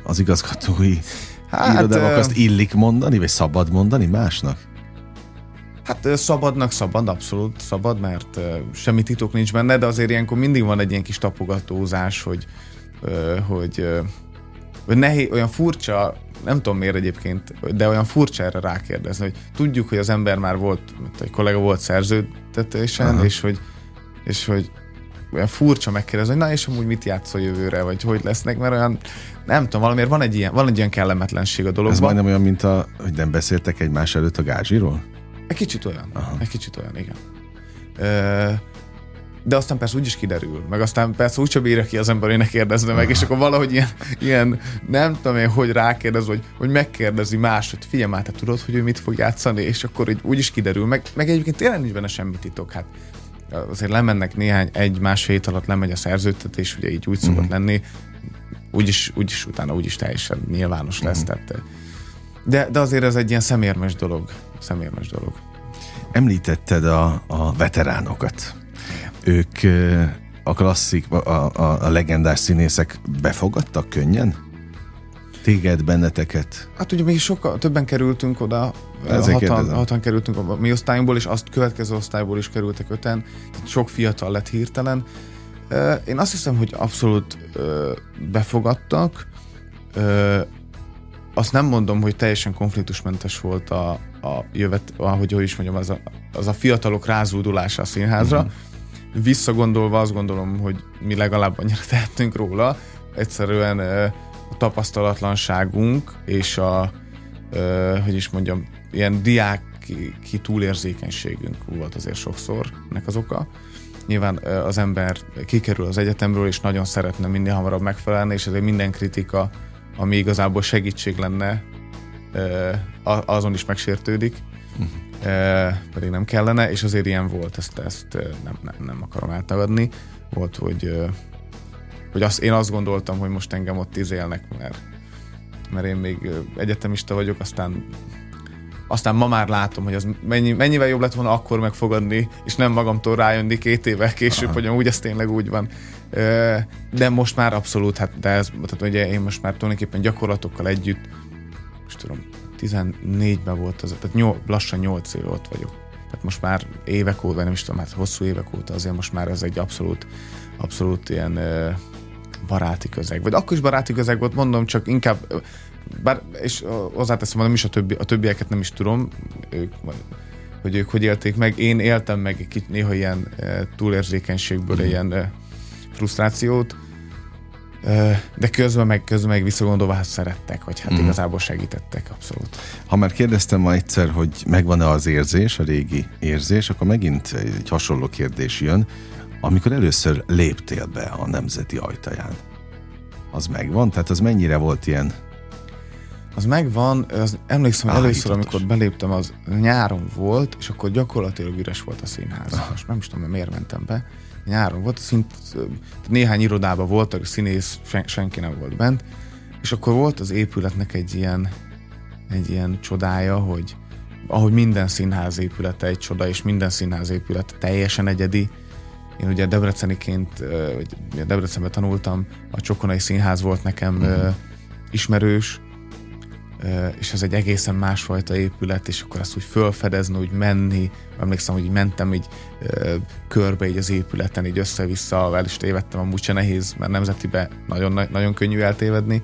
az igazgatói hát, irodába, azt illik mondani, vagy szabad mondani másnak? Hát szabadnak szabad, abszolút szabad, mert semmi titok nincs benne, de azért ilyenkor mindig van egy ilyen kis tapogatózás, hogy, hogy, hogy nehéz, olyan furcsa nem tudom miért egyébként, de olyan furcsa erre rákérdezni, hogy tudjuk, hogy az ember már volt, egy kollega volt szerződtetésen, Aha. és hogy, és hogy olyan furcsa megkérdezni, hogy na és amúgy mit játszol jövőre, vagy hogy lesznek, mert olyan, nem tudom, valamiért van egy ilyen, van egy ilyen kellemetlenség a dologban. Ez majdnem olyan, mint a, hogy nem beszéltek egymás előtt a gázsiról? Egy kicsit olyan, Aha. egy kicsit olyan, igen. Ö, de aztán persze úgy is kiderül, meg aztán persze úgy sem bírja ki az ember, hogy ne kérdezne meg, és akkor valahogy ilyen, ilyen nem tudom én, hogy rákérdez, vagy hogy megkérdezi más, hogy figyelj már, te tudod, hogy ő mit fog játszani, és akkor így, úgy is kiderül, meg, meg egyébként tényleg nincs benne semmi titok, hát azért lemennek néhány, egy-másfél hét alatt lemegy a szerződtetés, ugye így úgy szokott uh-huh. lenni, úgyis, úgyis utána úgyis teljesen nyilvános lesz, uh-huh. tehát de, de azért ez egy ilyen szemérmes dolog, szemérmes dolog. Említetted a, a veteránokat ők a klasszik, a, a, a legendás színészek befogadtak könnyen? Téged, benneteket? Hát ugye mi sokkal többen kerültünk oda, hatan, hatan kerültünk a mi osztályunkból, és azt következő osztályból is kerültek öten, tehát sok fiatal lett hirtelen. Én azt hiszem, hogy abszolút befogadtak. Azt nem mondom, hogy teljesen konfliktusmentes volt a, a jövet, ahogy hogy is mondjam, az a, az a fiatalok rázúdulása a színházra. Uh-huh visszagondolva azt gondolom, hogy mi legalább annyira tehetünk róla. Egyszerűen a tapasztalatlanságunk és a, hogy is mondjam, ilyen diák ki túlérzékenységünk volt azért sokszor nek az oka. Nyilván az ember kikerül az egyetemről, és nagyon szeretne minél hamarabb megfelelni, és ezért minden kritika, ami igazából segítség lenne, azon is megsértődik. Uh-huh pedig nem kellene, és azért ilyen volt, ezt, ezt nem, nem, nem akarom eltagadni. Volt, hogy, hogy azt, én azt gondoltam, hogy most engem ott izélnek, mert, mert én még egyetemista vagyok, aztán aztán ma már látom, hogy az mennyi, mennyivel jobb lett volna akkor megfogadni, és nem magamtól rájönni két évvel később, Aha. hogy úgy ez tényleg úgy van. De most már abszolút, hát de ez, tehát ugye én most már tulajdonképpen gyakorlatokkal együtt, most tudom, 14-ben volt az, tehát nyol, lassan 8 éve ott vagyok. Tehát most már évek óta, nem is tudom, hát hosszú évek óta azért most már ez egy abszolút, abszolút ilyen baráti közeg. Vagy akkor is baráti közeg volt, mondom, csak inkább, bár, és hozzáteszem, nem is a, többi, a többieket nem is tudom, ők, hogy ők hogy élték meg. Én éltem meg egy kicsit néha ilyen túlérzékenységből mm. ilyen frusztrációt, de közben meg, közben meg visszagondolva hát szerettek, vagy hát mm. igazából segítettek, abszolút. Ha már kérdeztem ma egyszer, hogy megvan-e az érzés, a régi érzés, akkor megint egy hasonló kérdés jön. Amikor először léptél be a nemzeti ajtaján, az megvan? Tehát az mennyire volt ilyen az megvan, az, emlékszem, hogy először, amikor beléptem, az nyáron volt, és akkor gyakorlatilag üres volt a színház. Ah. Most nem is tudom, miért mentem be nyáron volt, szint, néhány irodában voltak, színész, sen, senki nem volt bent, és akkor volt az épületnek egy ilyen, egy ilyen csodája, hogy ahogy minden színház épülete egy csoda, és minden színház épület teljesen egyedi. Én ugye Debreceniként, vagy Debrecenben tanultam, a Csokonai Színház volt nekem uh-huh. ismerős, és ez egy egészen másfajta épület, és akkor azt úgy fölfedezni, úgy menni, emlékszem, hogy mentem így körbe így az épületen, így össze-vissza, el is tévedtem, amúgy se nehéz, mert nemzetibe nagyon, nagyon könnyű eltévedni,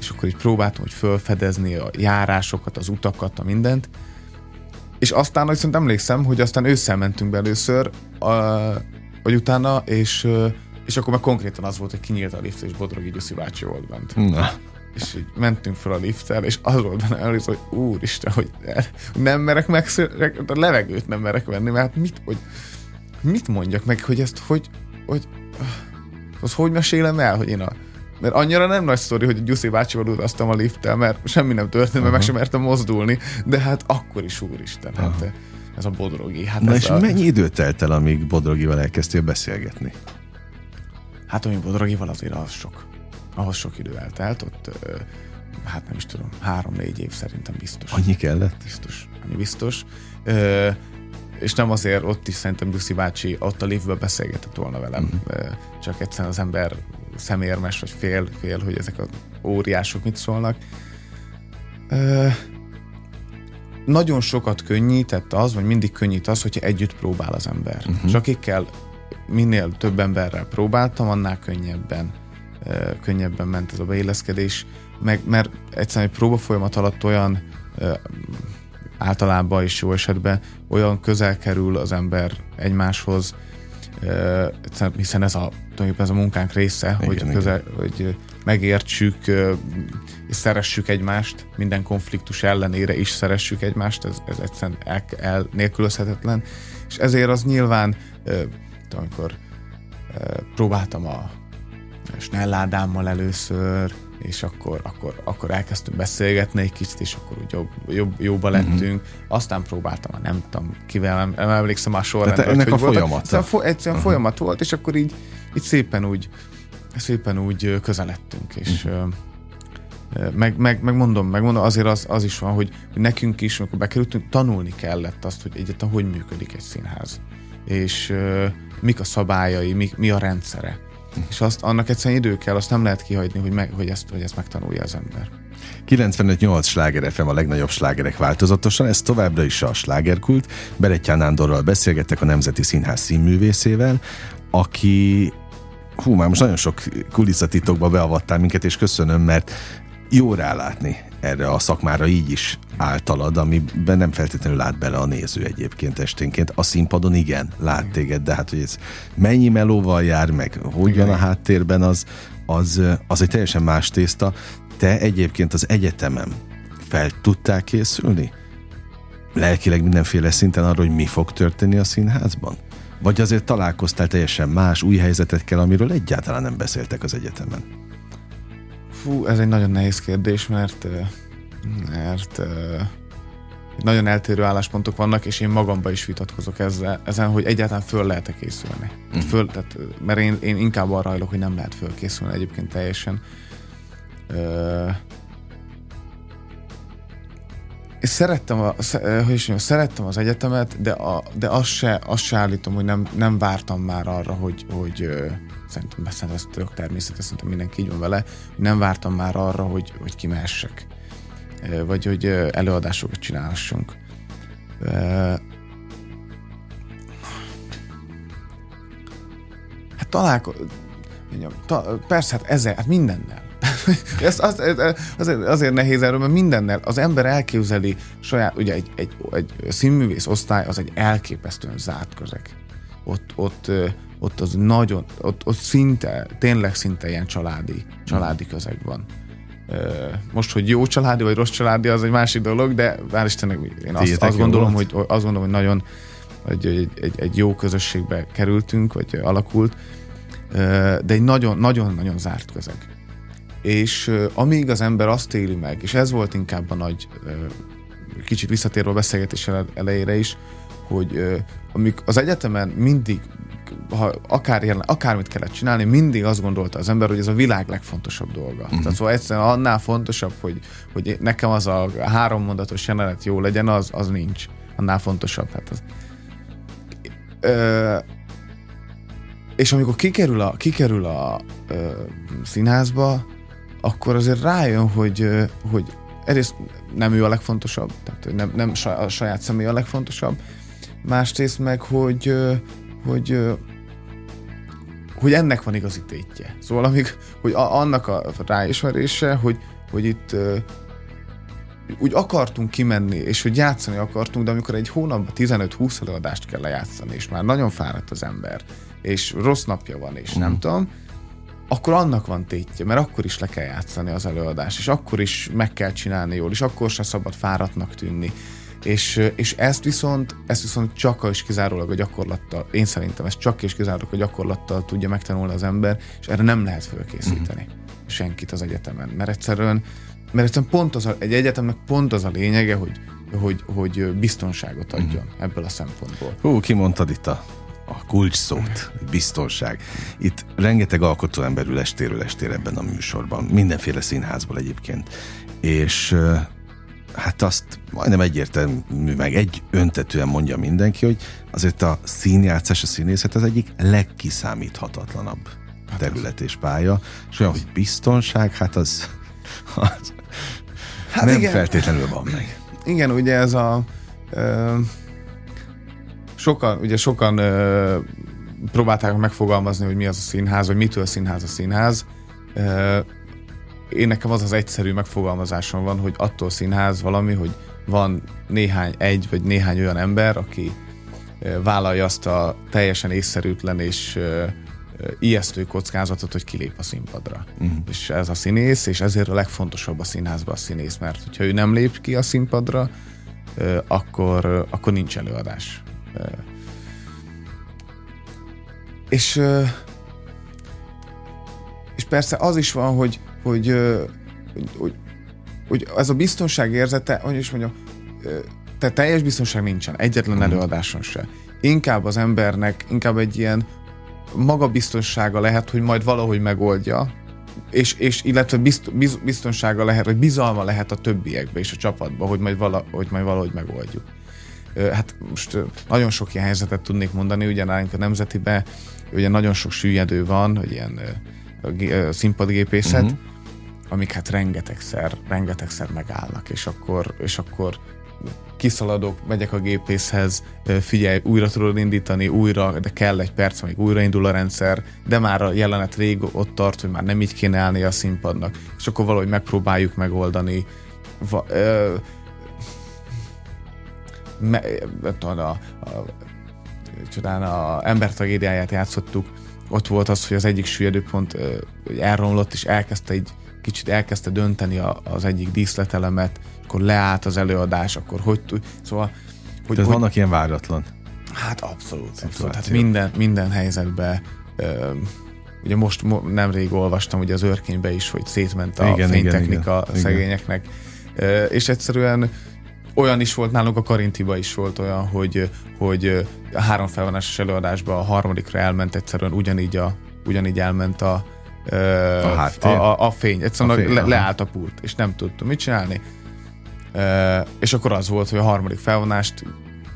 és akkor így próbáltam, hogy fölfedezni a járásokat, az utakat, a mindent, és aztán, szerintem emlékszem, hogy aztán ősszel mentünk be először, vagy utána, és, és akkor meg konkrétan az volt, hogy kinyílt a lift, és Bodrogi Gyuszi bácsi volt bent. Na és így mentünk fel a lifttel, és az volt benne először, hogy úristen, hogy nem merek meg, a levegőt nem merek venni, mert hát mit, hogy, mit mondjak meg, hogy ezt hogy, hogy az hogy mesélem el, hogy én a mert annyira nem nagy sztori, hogy Gyuszi bácsival utaztam a lifttel, mert semmi nem történt, mert uh-huh. meg sem mertem mozdulni, de hát akkor is úristen, uh-huh. hát ez a Bodrogi. Hát Na és a... mennyi időt telt el, amíg Bodrogival elkezdtél beszélgetni? Hát ami Bodrogival azért az sok ahhoz sok idő eltelt, ott hát nem is tudom, három-négy év szerintem biztos. Annyi kellett? Biztos, annyi biztos. Ö, és nem azért ott is szerintem Lucy bácsi ott a liftből beszélgetett volna velem, uh-huh. csak egyszerűen az ember szemérmes, vagy fél, fél, hogy ezek a óriások mit szólnak. Ö, nagyon sokat könnyített az, vagy mindig könnyít az, hogyha együtt próbál az ember. Uh-huh. És akikkel minél több emberrel próbáltam, annál könnyebben könnyebben ment ez a beilleszkedés, meg, mert egyszerűen egy próba folyamat alatt olyan általában is jó esetben olyan közel kerül az ember egymáshoz, hiszen ez a, tulajdonképpen ez a munkánk része, igen, hogy, közel, hogy megértsük és szeressük egymást, minden konfliktus ellenére is szeressük egymást, ez, ez egyszerűen el, el, nélkülözhetetlen, és ezért az nyilván, amikor próbáltam a Snelládámmal először, és akkor, akkor, akkor elkezdtünk beszélgetni egy kicsit, és akkor úgy jobb, jobb, jóba mhm. lettünk. Uh-huh. Aztán próbáltam, nem tudom, kivel, nem, nem emlékszem a sorrendben. Tehát ennek a folyamat. Egyszerűen, uh-huh. folyamat volt, és akkor így, így szépen úgy szépen úgy közelettünk, és uh-huh. meg, meg, meg, mondom, meg mondom, azért az, az is van, hogy, hogy nekünk is, amikor bekerültünk, tanulni kellett azt, hogy egyáltalán hogy működik egy színház, és uh, mik a szabályai, mi, mi a rendszere és azt, annak egyszerűen idő kell, azt nem lehet kihagyni, hogy, meg, hogy, ezt, hogy ezt megtanulja az ember. 95-8 sláger FM a legnagyobb slágerek változatosan, ez továbbra is a slágerkult. Berettyán Nándorral beszélgettek a Nemzeti Színház színművészével, aki hú, már most nagyon sok kulisszatitokba beavattál minket, és köszönöm, mert jó rálátni erre a szakmára így is általad, amiben nem feltétlenül lát bele a néző egyébként esténként. A színpadon igen, lát téged, de hát hogy ez mennyi melóval jár, meg hogy igen. van a háttérben, az, az, az egy teljesen más tészta. Te egyébként az egyetemen fel tudtál készülni? Lelkileg mindenféle szinten arra, hogy mi fog történni a színházban? Vagy azért találkoztál teljesen más, új helyzetekkel, amiről egyáltalán nem beszéltek az egyetemen? Fú, ez egy nagyon nehéz kérdés, mert mert nagyon eltérő álláspontok vannak, és én magamban is vitatkozok ezzel, ezen, hogy egyáltalán föl lehet-e készülni. Mm. Föl, tehát, mert én, én inkább arra hajlok, hogy nem lehet fölkészülni egyébként teljesen. Ö, és szerettem, a, hogy is mondjam, szerettem az egyetemet, de, a, de azt, se, azt se állítom, hogy nem, nem vártam már arra, hogy, hogy ö, szerintem beszélni, ez tök természetes, szerintem mindenki így van vele, nem vártam már arra, hogy, hogy kimehessek vagy hogy előadásokat csinálhassunk. Hát találko... Ta, persze, hát ezer, hát mindennel. [LAUGHS] Ez az, azért, azért nehéz erről, mert mindennel az ember elképzeli saját, ugye egy, egy, egy színművész osztály az egy elképesztően zárt közeg. Ott, ott, ott az nagyon, ott, ott szinte, tényleg szinte ilyen családi, családi közeg van. Most, hogy jó családi vagy rossz családi, az egy másik dolog, de hál' Istennek én azt, azt gondolom, hogy, azt gondolom, hogy nagyon hogy egy, egy, egy jó közösségbe kerültünk, vagy alakult, de egy nagyon-nagyon zárt közeg. És amíg az ember azt éli meg, és ez volt inkább a nagy, kicsit visszatérve a beszélgetés elejére is, hogy amíg az egyetemen mindig ha akár jelen, akármit kellett csinálni, mindig azt gondolta az ember, hogy ez a világ legfontosabb dolga. Uh-huh. Tehát szóval egyszerűen annál fontosabb, hogy, hogy nekem az a három mondatos jelenet jó legyen, az, az nincs. Annál fontosabb. Hát az. Ö, és amikor kikerül a, kikerül a ö, színházba, akkor azért rájön, hogy, hogy egyrészt nem ő a legfontosabb, tehát nem, nem a saját személy a legfontosabb, másrészt meg, hogy, hogy hogy ennek van igazi tétje. Szóval amíg, hogy a, annak a ráismerése, hogy, hogy itt úgy akartunk kimenni, és hogy játszani akartunk, de amikor egy hónapban 15-20 előadást kell lejátszani, és már nagyon fáradt az ember, és rossz napja van, és mm. nem tudom, akkor annak van tétje, mert akkor is le kell játszani az előadást, és akkor is meg kell csinálni jól, és akkor se szabad fáradtnak tűnni. És, és ezt viszont, ezt viszont csak és kizárólag a gyakorlattal, én szerintem ezt csak és kizárólag a gyakorlattal tudja megtanulni az ember, és erre nem lehet fölkészíteni mm-hmm. senkit az egyetemen. Mert egyszerűen, mert egyszerűen pont az a, egy egyetemnek pont az a lényege, hogy, hogy, hogy biztonságot adjon mm-hmm. ebből a szempontból. Hú, kimondtad itt a a kulcs szót, biztonság. Itt rengeteg alkotó ember ül estéről estére ebben a műsorban, mindenféle színházból egyébként. És hát azt majdnem egyértelmű, meg egy öntetően mondja mindenki, hogy azért a színjátszás, a színészet az egyik legkiszámíthatatlanabb hát terület és pálya, és olyan, hogy biztonság, hát az, az hát nem igen. feltétlenül van meg. Igen, ugye ez a ö, sokan, ugye sokan ö, próbálták megfogalmazni, hogy mi az a színház, vagy mitől színház a színház, én nekem az az egyszerű megfogalmazásom van, hogy attól színház valami, hogy van néhány, egy vagy néhány olyan ember, aki vállalja azt a teljesen észszerűtlen és ijesztő kockázatot, hogy kilép a színpadra. Uh-huh. És ez a színész, és ezért a legfontosabb a színházban a színész, mert hogyha ő nem lép ki a színpadra, akkor, akkor nincs előadás. És, és persze az is van, hogy, hogy, hogy, hogy ez a biztonság érzete, hogy is mondjam, tehát teljes biztonság nincsen, egyetlen uh-huh. előadáson se. Inkább az embernek, inkább egy ilyen magabiztonsága lehet, hogy majd valahogy megoldja, és, és illetve bizt, biz, biztonsága lehet, vagy bizalma lehet a többiekbe és a csapatba, hogy majd, vala, hogy majd valahogy megoldjuk. Hát most nagyon sok ilyen helyzetet tudnék mondani, ugye nálunk a Nemzetibe ugye nagyon sok süllyedő van, hogy ilyen színpadgépészet, uh-huh. Amik hát rengetegszer, rengetegszer megállnak, és akkor, és akkor kiszaladok, megyek a gépészhez, figyelj, újra tudod indítani, újra, de kell egy perc, amíg újraindul a rendszer, de már a jelenet rég ott tart, hogy már nem így kéne állni a színpadnak, és akkor valahogy megpróbáljuk megoldani. Va, ö, me, a, a, a, csodán a ember tragédiáját játszottuk, ott volt az, hogy az egyik süllyedőpont elromlott, és elkezdte egy kicsit elkezdte dönteni a, az egyik díszletelemet, akkor leállt az előadás, akkor hogy tud, szóval... Hogy, hogy, vannak ilyen váratlan. Hát abszolút, abszolút. Hát minden, minden helyzetben ö, ugye most mo, nemrég olvastam ugye az őrkénybe is, hogy szétment a igen, fénytechnika igen, igen, szegényeknek, igen. és egyszerűen olyan is volt nálunk a Karintiba is volt olyan, hogy, hogy a három felvonásos előadásban a harmadikra elment egyszerűen ugyanígy, a, ugyanígy elment a, a, a, a, a fény. Egyszerűen a fény, le, leállt a pult, és nem tudtam mit csinálni. És akkor az volt, hogy a harmadik felvonást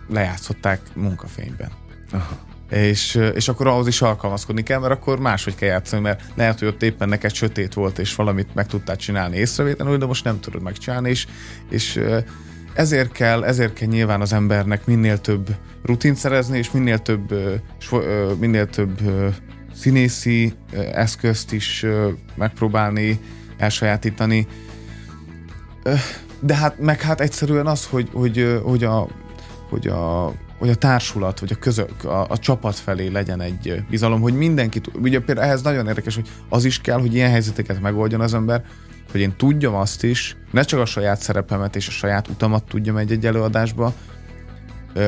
lejátszották munkafényben. Aha. És, és akkor ahhoz is alkalmazkodni kell, mert akkor máshogy kell játszani, mert lehet, hogy ott éppen neked sötét volt, és valamit meg tudtál csinálni észrevétlenül, de most nem tudod megcsinálni, és, és ezért kell, ezért kell nyilván az embernek minél több rutint szerezni, és minél több, minél több színészi eszközt is megpróbálni elsajátítani. De hát, meg hát egyszerűen az, hogy, hogy, hogy, a, hogy, a, hogy a társulat, vagy a, közök, a, a csapat felé legyen egy bizalom, hogy mindenki, ugye például ehhez nagyon érdekes, hogy az is kell, hogy ilyen helyzeteket megoldjon az ember, hogy én tudjam azt is, ne csak a saját szerepemet és a saját utamat tudjam egy-egy előadásba,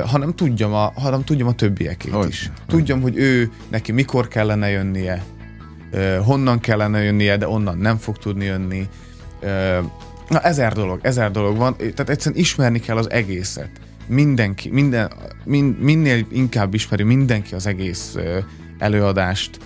hanem tudjam a, hanem tudjam a többiekét hogy, is. Tudjam, hogy ő, neki mikor kellene jönnie, honnan kellene jönnie, de onnan nem fog tudni jönni. Na ezer dolog, ezer dolog van, tehát egyszerűen ismerni kell az egészet. Mindenki, minden, min, minél inkább ismeri mindenki az egész előadást,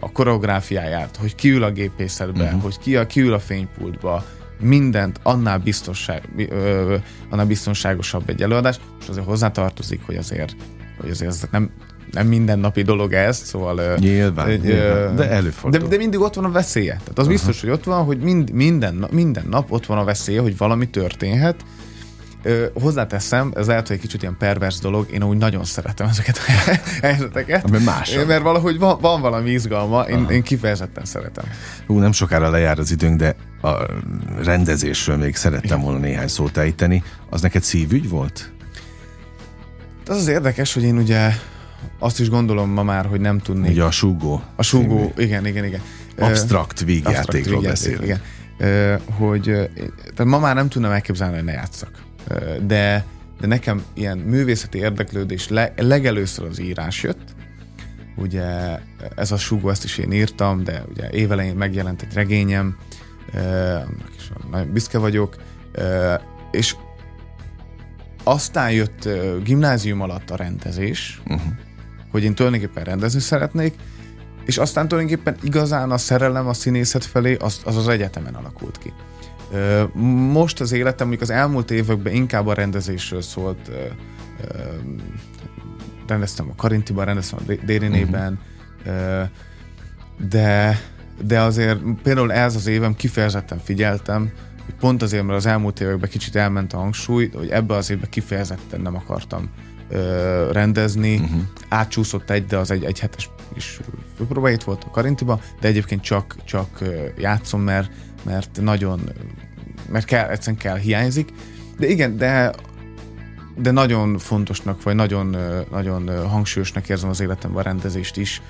a koreográfiáját, hogy ki ül a gépészetbe, uh-huh. hogy ki, a, ki ül a fénypultba, mindent annál, biztonság, ö, annál biztonságosabb egy előadás. Most azért hozzátartozik, hogy azért, hogy azért ez nem, nem mindennapi dolog ez, szóval... Nyilván, ö, nyilván de előfordul. De, de mindig ott van a veszélye. Tehát az Aha. biztos, hogy ott van, hogy mind, minden, minden nap ott van a veszélye, hogy valami történhet, Ö, hozzáteszem, ez lehet, hogy egy kicsit ilyen pervers dolog, én úgy nagyon szeretem ezeket a [LAUGHS] helyzeteket. Ami más. Mert valahogy van, van valami izgalma, én, én kifejezetten szeretem. Hú, nem sokára lejár az időnk, de a rendezésről még szerettem volna néhány szót ejteni. Az neked szívügy volt? Az az érdekes, hogy én ugye azt is gondolom ma már, hogy nem tudnék. Ugye a súgó. A súgó, igen, igen, igen. Abstrakt vígjátékról beszélünk. Igen. Hogy tehát ma már nem tudnám elképzelni, hogy ne játszak de, de nekem ilyen művészeti érdeklődés le, legelőször az írás jött. Ugye ez a súgó, ezt is én írtam, de ugye évelején megjelent egy regényem, annak is nagyon büszke vagyok, és aztán jött gimnázium alatt a rendezés, uh-huh. hogy én tulajdonképpen rendezni szeretnék, és aztán tulajdonképpen igazán a szerelem a színészet felé az az, az egyetemen alakult ki. Most az életem, mondjuk az elmúlt években inkább a rendezésről szólt. Rendeztem a Karintiban, rendeztem a Dérinében, uh-huh. de, de azért például ez az évem kifejezetten figyeltem, hogy pont azért, mert az elmúlt években kicsit elment a hangsúly, hogy ebbe az évben kifejezetten nem akartam rendezni. Uh-huh. Átcsúszott egy, de az egy, egy hetes is főpróbáit volt a Karintiba, de egyébként csak, csak játszom, mert, mert nagyon, mert kell, egyszerűen kell, hiányzik. De igen, de de nagyon fontosnak, vagy nagyon, nagyon hangsúlyosnak érzem az életemben a rendezést is.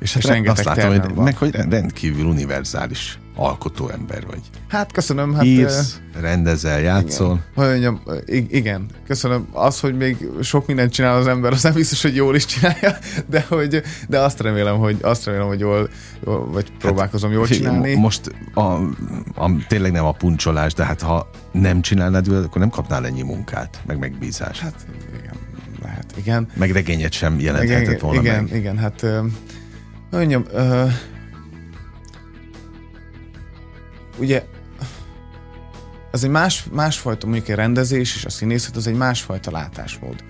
És, hát és rengeteg azt látom, hogy, van. meg hogy rendkívül univerzális alkotó ember vagy. Hát köszönöm. Hát, Írsz, uh, rendezel, játszol. Igen. Mondjam, igen, köszönöm. Az, hogy még sok mindent csinál az ember, az nem biztos, hogy jól is csinálja, [LAUGHS] de, hogy, de azt remélem, hogy, azt remélem, hogy jól, jól vagy próbálkozom hát, jól csinálni. Most a, a, tényleg nem a puncsolás, de hát ha nem csinálnád, akkor nem kapnál ennyi munkát, meg megbízást. Hát igen, lehet, igen. Meg regényet sem jelenthetett volna Igen, meg. igen, hát mondjam, uh, ugye az egy más, másfajta, mondjuk egy rendezés és a színészet, az egy másfajta látásmód.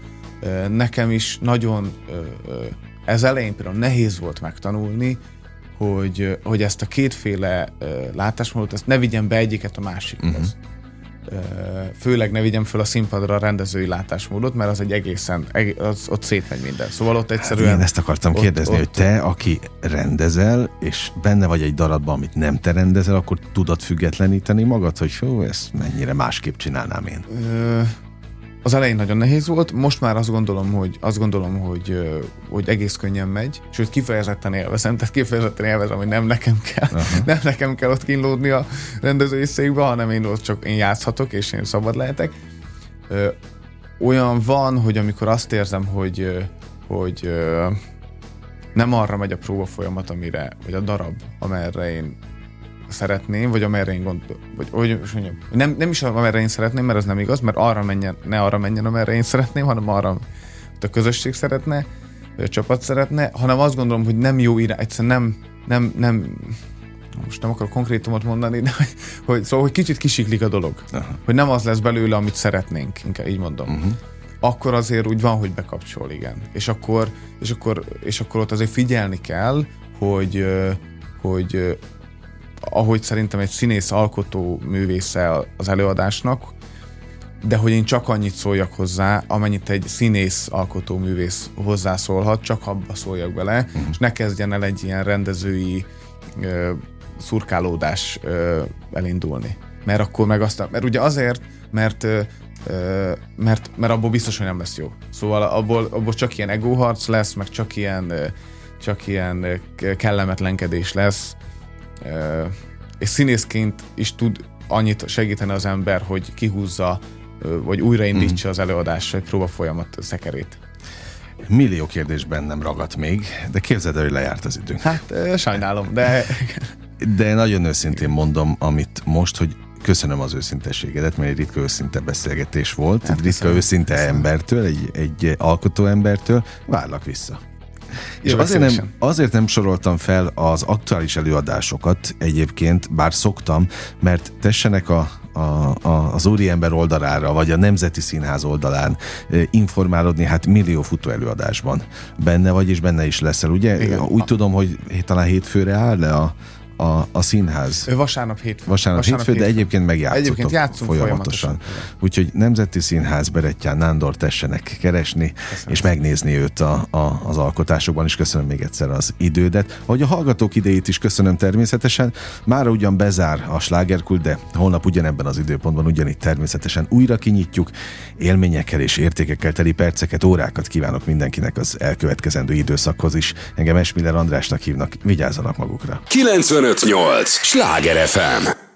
Nekem is nagyon ez elején például nehéz volt megtanulni, hogy, hogy ezt a kétféle látásmódot, ezt ne vigyem be egyiket a másikhoz. Uh-huh főleg ne vigyem föl a színpadra a rendezői látásmódot, mert az egy egészen, az, ott szétmegy minden. Szóval ott egyszerűen... Hát én ezt akartam ott, kérdezni, ott, hogy te, aki rendezel, és benne vagy egy darabban, amit nem te rendezel, akkor tudod függetleníteni magad, hogy hú, ezt mennyire másképp csinálnám én? Ö, az elején nagyon nehéz volt, most már azt gondolom, hogy, azt gondolom, hogy, hogy egész könnyen megy, sőt kifejezetten élvezem, tehát kifejezetten élvezem, hogy nem nekem kell, uh-huh. [LAUGHS] nem nekem kell ott kínlódni a rendezői székbe, hanem én ott csak én játszhatok, és én szabad lehetek. Olyan van, hogy amikor azt érzem, hogy, hogy nem arra megy a próba folyamat, amire, vagy a darab, amerre én szeretném, vagy amerre én gond, vagy hogy mondjam, nem, nem is amerre én szeretném, mert az nem igaz, mert arra menjen, ne arra menjen, amerre én szeretném, hanem arra, a közösség szeretne, vagy a csapat szeretne, hanem azt gondolom, hogy nem jó irány, egyszerűen nem, nem, nem, most nem akarok konkrétumot mondani, de hogy, hogy szóval, hogy kicsit kisiklik a dolog. Aha. Hogy nem az lesz belőle, amit szeretnénk, inkább így mondom. Uh-huh. Akkor azért úgy van, hogy bekapcsol, igen. És akkor, és akkor, és akkor ott azért figyelni kell, hogy, hogy ahogy szerintem egy színész alkotó művésze az előadásnak, de hogy én csak annyit szóljak hozzá, amennyit egy színész alkotó művész hozzászólhat, csak abba szóljak bele, uh-huh. és ne kezdjen el egy ilyen rendezői ö, szurkálódás ö, elindulni. Mert akkor meg aztán, mert ugye azért, mert ö, mert, mert abból biztos, hogy nem lesz jó. Szóval abból, abból csak ilyen egóharc lesz, meg csak ilyen, csak ilyen kellemetlenkedés lesz, és színészként is tud annyit segíteni az ember, hogy kihúzza, vagy újraindítsa mm. az előadás, vagy próba folyamat szekerét. Millió kérdés bennem ragadt még, de képzeld el, hogy lejárt az időnk. Hát sajnálom, de... [LAUGHS] De nagyon őszintén mondom, amit most, hogy köszönöm az őszintességedet, mert egy ritka őszinte beszélgetés volt, hát egy ritka köszönöm. őszinte köszönöm. embertől, egy, egy alkotó embertől. Várlak vissza. És azért nem, azért nem soroltam fel az aktuális előadásokat egyébként, bár szoktam, mert tessenek a, a, a, az úriember oldalára, vagy a Nemzeti Színház oldalán informálódni, hát millió futó előadásban benne vagy, és benne is leszel, ugye? Igen. Úgy tudom, hogy talán hétfőre áll le a, a, a színház. Vasárnap hétfő. Vasárnap, Vasárnap hétfő, de egyébként megjátszottok egyébként játszunk folyamatosan. folyamatosan. Úgyhogy Nemzeti Színház Berettyán Nándor tessenek keresni, Köszönöm. és megnézni őt a, a, az alkotásokban, is köszönöm még egyszer az idődet. Ahogy a hallgatók idejét is köszönöm természetesen. Már ugyan bezár a slágerkult, de holnap ugyanebben az időpontban ugyanitt természetesen újra kinyitjuk. Élményekkel és értékekkel teli perceket, órákat kívánok mindenkinek az elkövetkezendő időszakhoz is. Engem Esmiller Andrásnak hívnak, vigyázzanak magukra. 95 105.8 Sláger FM